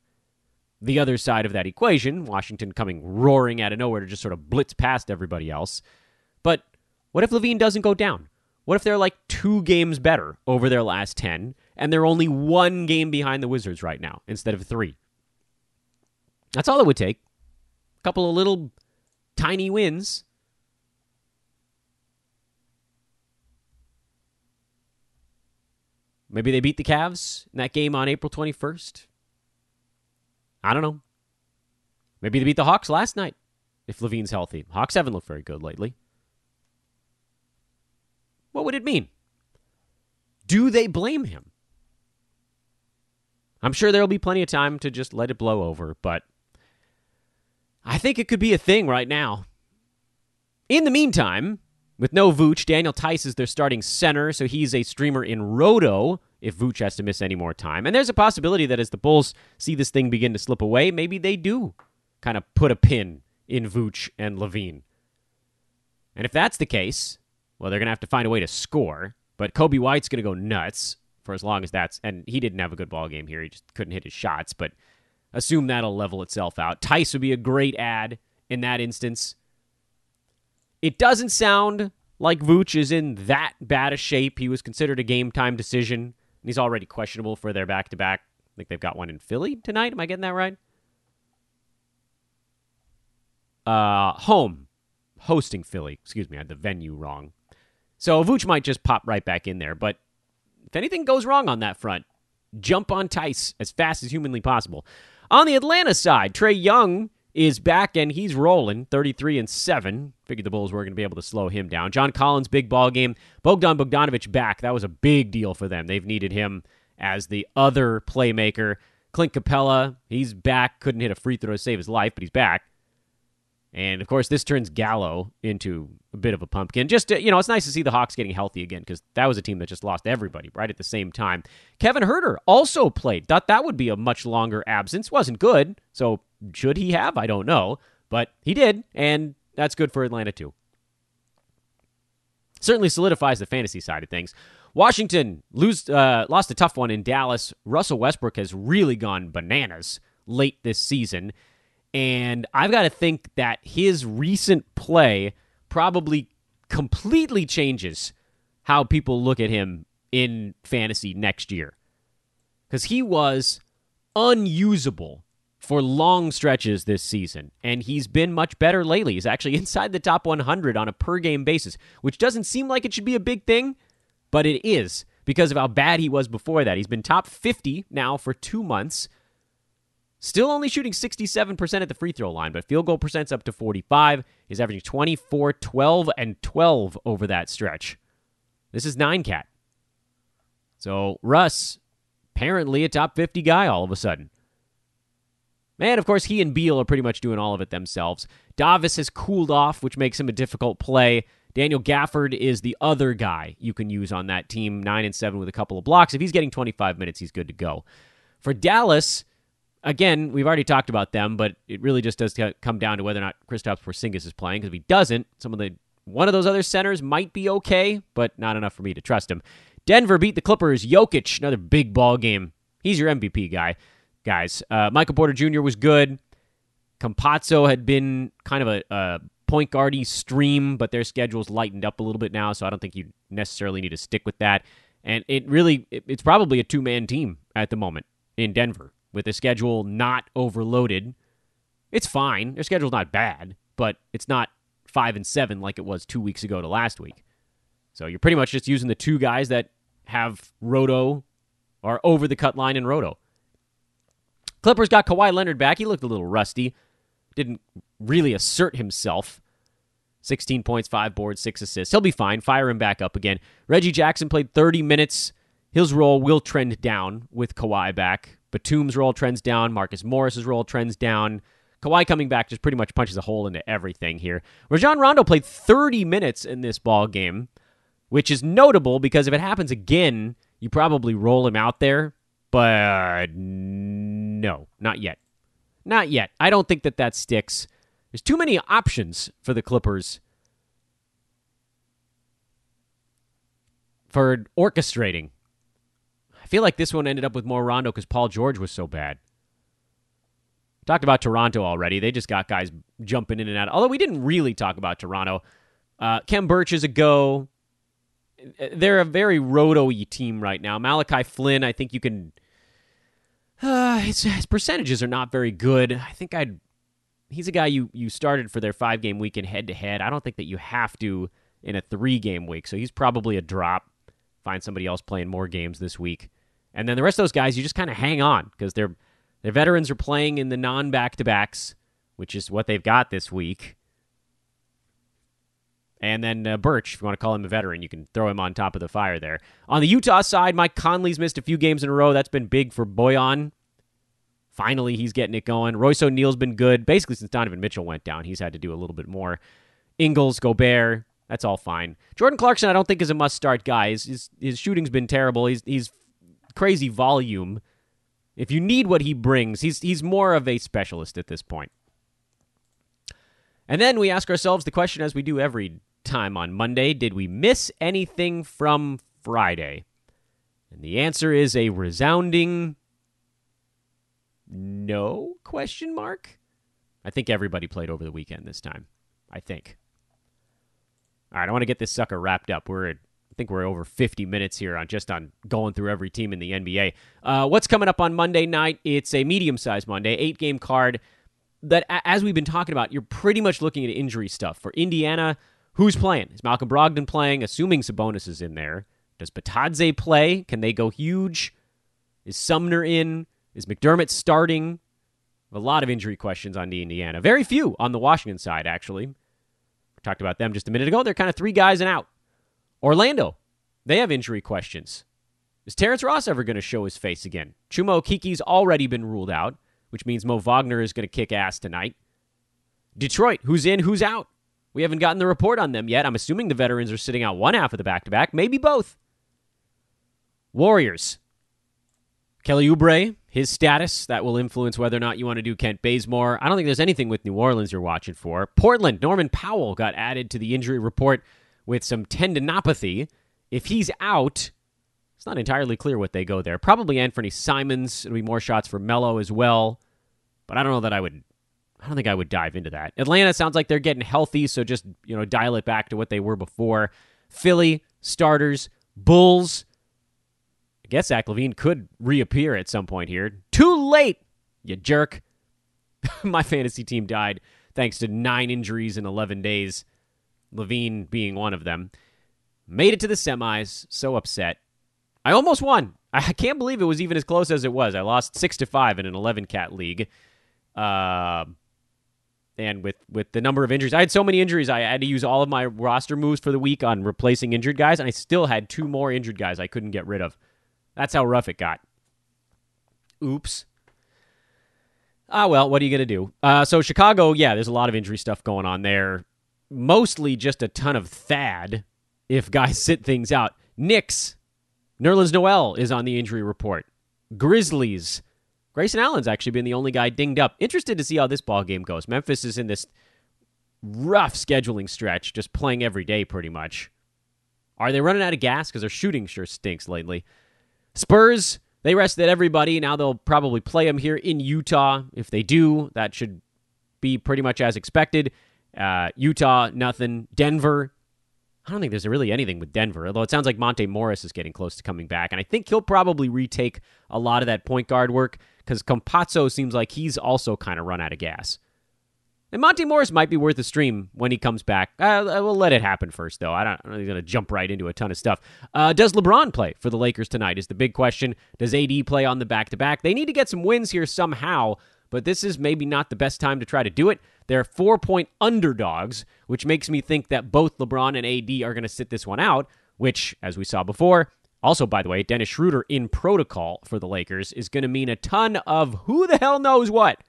the other side of that equation. Washington coming roaring out of nowhere to just sort of blitz past everybody else. But what if LaVine doesn't go down? What if they're like two games better over their last 10 and they're only one game behind the Wizards right now instead of three? That's all it would take. A couple of little tiny wins. Maybe they beat the Cavs in that game on April 21st. I don't know. Maybe they beat the Hawks last night if LaVine's healthy. Hawks haven't looked very good lately. What would it mean? Do they blame him? I'm sure there'll be plenty of time to just let it blow over, but I think it could be a thing right now. In the meantime, with no Vooch, Daniel Theis is their starting center, so he's a streamer in Roto if Vooch has to miss any more time. And there's a possibility that as the Bulls see this thing begin to slip away, maybe they do kind of put a pin in Vooch and LaVine. And if that's the case, well, they're going to have to find a way to score. But Coby White's going to go nuts for as long as that's. And he didn't have a good ball game here. He just couldn't hit his shots. But assume that'll level itself out. Theis would be a great ad in that instance. It doesn't sound like Vooch is in that bad a shape. He was considered a game time decision, and he's already questionable for their back to back. I think they've got one in Philly tonight. Am I getting that right? Uh, home, hosting Philly. Excuse me, I had the venue wrong. So Vooch might just pop right back in there. But if anything goes wrong on that front, jump on Theis as fast as humanly possible. On the Atlanta side, Trae Young is back and he's rolling 33 and 7. Figured the Bulls were going to be able to slow him down. John Collins, big ball game. Bogdan Bogdanovic back. That was a big deal for them. They've needed him as the other playmaker. Clint Capela, he's back. Couldn't hit a free throw to save his life, but he's back. And of course, this turns Gallo into a bit of a pumpkin. Just, to, you know, it's nice to see the Hawks getting healthy again because that was a team that just lost everybody right at the same time. Kevin Huerter also played. Thought that would be a much longer absence. Wasn't good. So, should he have? I don't know. But he did. And that's good for Atlanta, too. Certainly solidifies the fantasy side of things. Washington lose, uh, lost a tough one in Dallas. Russell Westbrook has really gone bananas late this season. And I've got to think that his recent play probably completely changes how people look at him in fantasy next year. Because he was unusable for long stretches this season, and he's been much better lately. He's actually inside the top 100 on a per game basis, which doesn't seem like it should be a big thing, but it is because of how bad he was before that. He's been top 50 now for two months. Still only shooting 67% at the free throw line, but field goal percent's up to 45. He's averaging 24, 12, and 12 over that stretch. This is nine cat. So Russ, apparently a top 50 guy all of a sudden. Man, of course, he and Beal are pretty much doing all of it themselves. Davis has cooled off, which makes him a difficult play. Daniel Gafford is the other guy you can use on that team, 9 and 7 with a couple of blocks. If he's getting 25 minutes, he's good to go. For Dallas, again, we've already talked about them, but it really just does come down to whether or not Kristaps Porzingis is playing. Because if he doesn't, some of the one of those other centers might be okay, but not enough for me to trust him. Denver beat the Clippers. Jokic, another big ball game. He's your MVP guy, guys. Uh, Michael Porter Jr. was good. Campazzo had been kind of a, a point guardy stream, but their schedule's lightened up a little bit now, so I don't think you necessarily need to stick with that. And it really, it's probably a two man team at the moment in Denver with the schedule not overloaded. It's fine. Their schedule's not bad, but it's not five and seven like it was two weeks ago to last week. So you're pretty much just using the two guys that have Roto or over the cut line in Roto. Clippers got Kawhi Leonard back. He looked a little rusty. Didn't really assert himself. 16 points, 5 boards, 6 assists. He'll be fine. Fire him back up again. Reggie Jackson played 30 minutes. His role will trend down with Kawhi back. Batum's role trends down. Marcus Morris's role trends down. Kawhi coming back just pretty much punches a hole into everything here. Rajon Rondo played 30 minutes in this ball game, which is notable because if it happens again, you probably roll him out there. But no, not yet. Not yet. I don't think that that sticks. There's too many options for the Clippers for orchestrating feel like this one ended up with more Rondo because Paul George was so bad. Talked about Toronto already. They just got guys jumping in and out. Although we didn't really talk about Toronto. Uh, Birch is a go. They're a very roto team right now. Malachi Flynn, I think you can. Uh, his, his percentages are not very good. I think I'd. He's a guy you you started for their five game weekend head to head. I don't think that you have to in a three game week. So he's probably a drop. Find somebody else playing more games this week. And then the rest of those guys, you just kind of hang on because they're their veterans are playing in the non back to backs, which is what they've got this week. And then uh, Birch, if you want to call him a veteran, you can throw him on top of the fire there. On the Utah side, Mike Conley's missed a few games in a row. That's been big for Bojan. Finally, he's getting it going. Royce O'Neale's been good. Basically, since Donovan Mitchell went down, he's had to do a little bit more. Ingles, Gobert, that's all fine. Jordan Clarkson, I don't think is a must start guy. His, his, his shooting's been terrible. He's, he's crazy volume. If you need what he brings, he's he's more of a specialist at this point. And then we ask ourselves the question as we do every time on Monday, did we miss anything from Friday? And the answer is a resounding no question mark. I think everybody played over the weekend this time. I think. All right, I want to get this sucker wrapped up. We're at think we're over 50 minutes here on just on going through every team in the NBA. Uh, what's coming up on Monday night? It's a medium-sized Monday, eight-game card. That, as we've been talking about, you're pretty much looking at injury stuff for Indiana. Who's playing? Is Malcolm Brogdon playing? Assuming Sabonis is in there. Does Bitadze play? Can they go huge? Is Sumner in? Is McDermott starting? A lot of injury questions on the Indiana. Very few on the Washington side, actually. We talked about them just a minute ago. They're kind of three guys and out. Orlando, they have injury questions. Is Terrence Ross ever going to show his face again? Chuma Okeke's already been ruled out, which means Mo Wagner is going to kick ass tonight. Detroit, who's in, who's out? We haven't gotten the report on them yet. I'm assuming the veterans are sitting out one half of the back to back, maybe both. Warriors. Kelly Oubre, his status, that will influence whether or not you want to do Kent Bazemore. I don't think there's anything with New Orleans you're watching for. Portland, Norman Powell got added to the injury report with some tendinopathy. If he's out, it's not entirely clear what they go there. Probably Anfernee Simons. It'll be more shots for Melo as well. But I don't know that I would. I don't think I would dive into that. Atlanta sounds like they're getting healthy, so just you know dial it back to what they were before. Philly starters, Bulls. I guess Zach LaVine could reappear at some point here. Too late, you jerk. My fantasy team died thanks to nine injuries in 11 days. LaVine being one of them. Made it to the semis. So upset. I almost won. I can't believe it was even as close as it was. I lost six to five in an 11 cat league. Uh, and with with the number of injuries, I had so many injuries. I had to use all of my roster moves for the week on replacing injured guys, and I still had two more injured guys I couldn't get rid of. That's how rough it got. Oops. Ah, well, what are you to do? Uh, so, Chicago, yeah, there's a lot of injury stuff going on there mostly just a ton of Thad if guys sit things out. Knicks, Nerlens Noel is on the injury report. Grizzlies, Grayson Allen's actually been the only guy dinged up. Interested to see how this ball game goes. Memphis is in this rough scheduling stretch, just playing every day pretty much. Are they running out of gas? Because their shooting sure stinks lately. Spurs, they rested everybody. Now they'll probably play them here in Utah. If they do, that should be pretty much as expected. Uh, Utah, nothing. Denver, I don't think there's really anything with Denver, although it sounds like Monte Morris is getting close to coming back. And I think he'll probably retake a lot of that point guard work because Campazzo seems like he's also kind of run out of gas. And Monte Morris might be worth a stream when he comes back. Uh, we'll let it happen first, though. I don't, I'm not going to jump right into a ton of stuff. Uh, does LeBron play for the Lakers tonight? Is the big question. Does AD play on the back to back? They need to get some wins here somehow, but this is maybe not the best time to try to do it. They're four point underdogs, which makes me think that both LeBron and AD are going to sit this one out, which, as we saw before, also, by the way, Dennis Schroeder in protocol for the Lakers is going to mean a ton of who the hell knows what.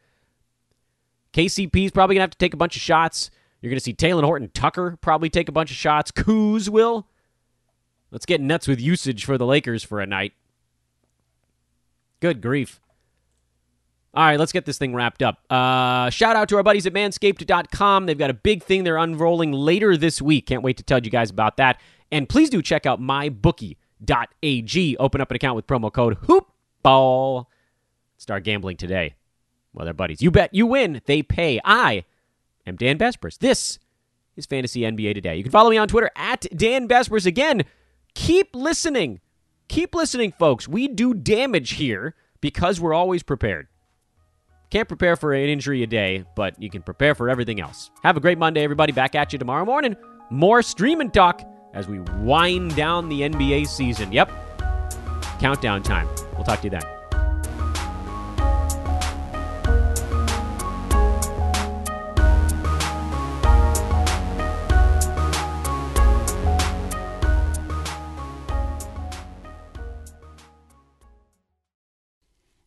KCP is probably going to have to take a bunch of shots. You're going to see Talen Horton Tucker probably take a bunch of shots. Coos will. Let's get nuts with usage for the Lakers for a night. Good grief. All right, let's get this thing wrapped up. Uh, shout out to our buddies at manscaped.com. They've got a big thing they're unrolling later this week. Can't wait to tell you guys about that. And please do check out MyBookie. Open up an account with promo code HOOPBALL. Start gambling today. Well, they're buddies. You bet, you win, they pay. I am Dan Besbris. This is Fantasy NBA Today. You can follow me on Twitter at Dan Besbris. Again, keep listening. Keep listening, folks. We do damage here because we're always prepared. Can't prepare for an injury a day, but you can prepare for everything else. Have a great Monday, everybody. Back at you tomorrow morning. More stream and talk as we wind down the NBA season. Yep. Countdown time. We'll talk to you then.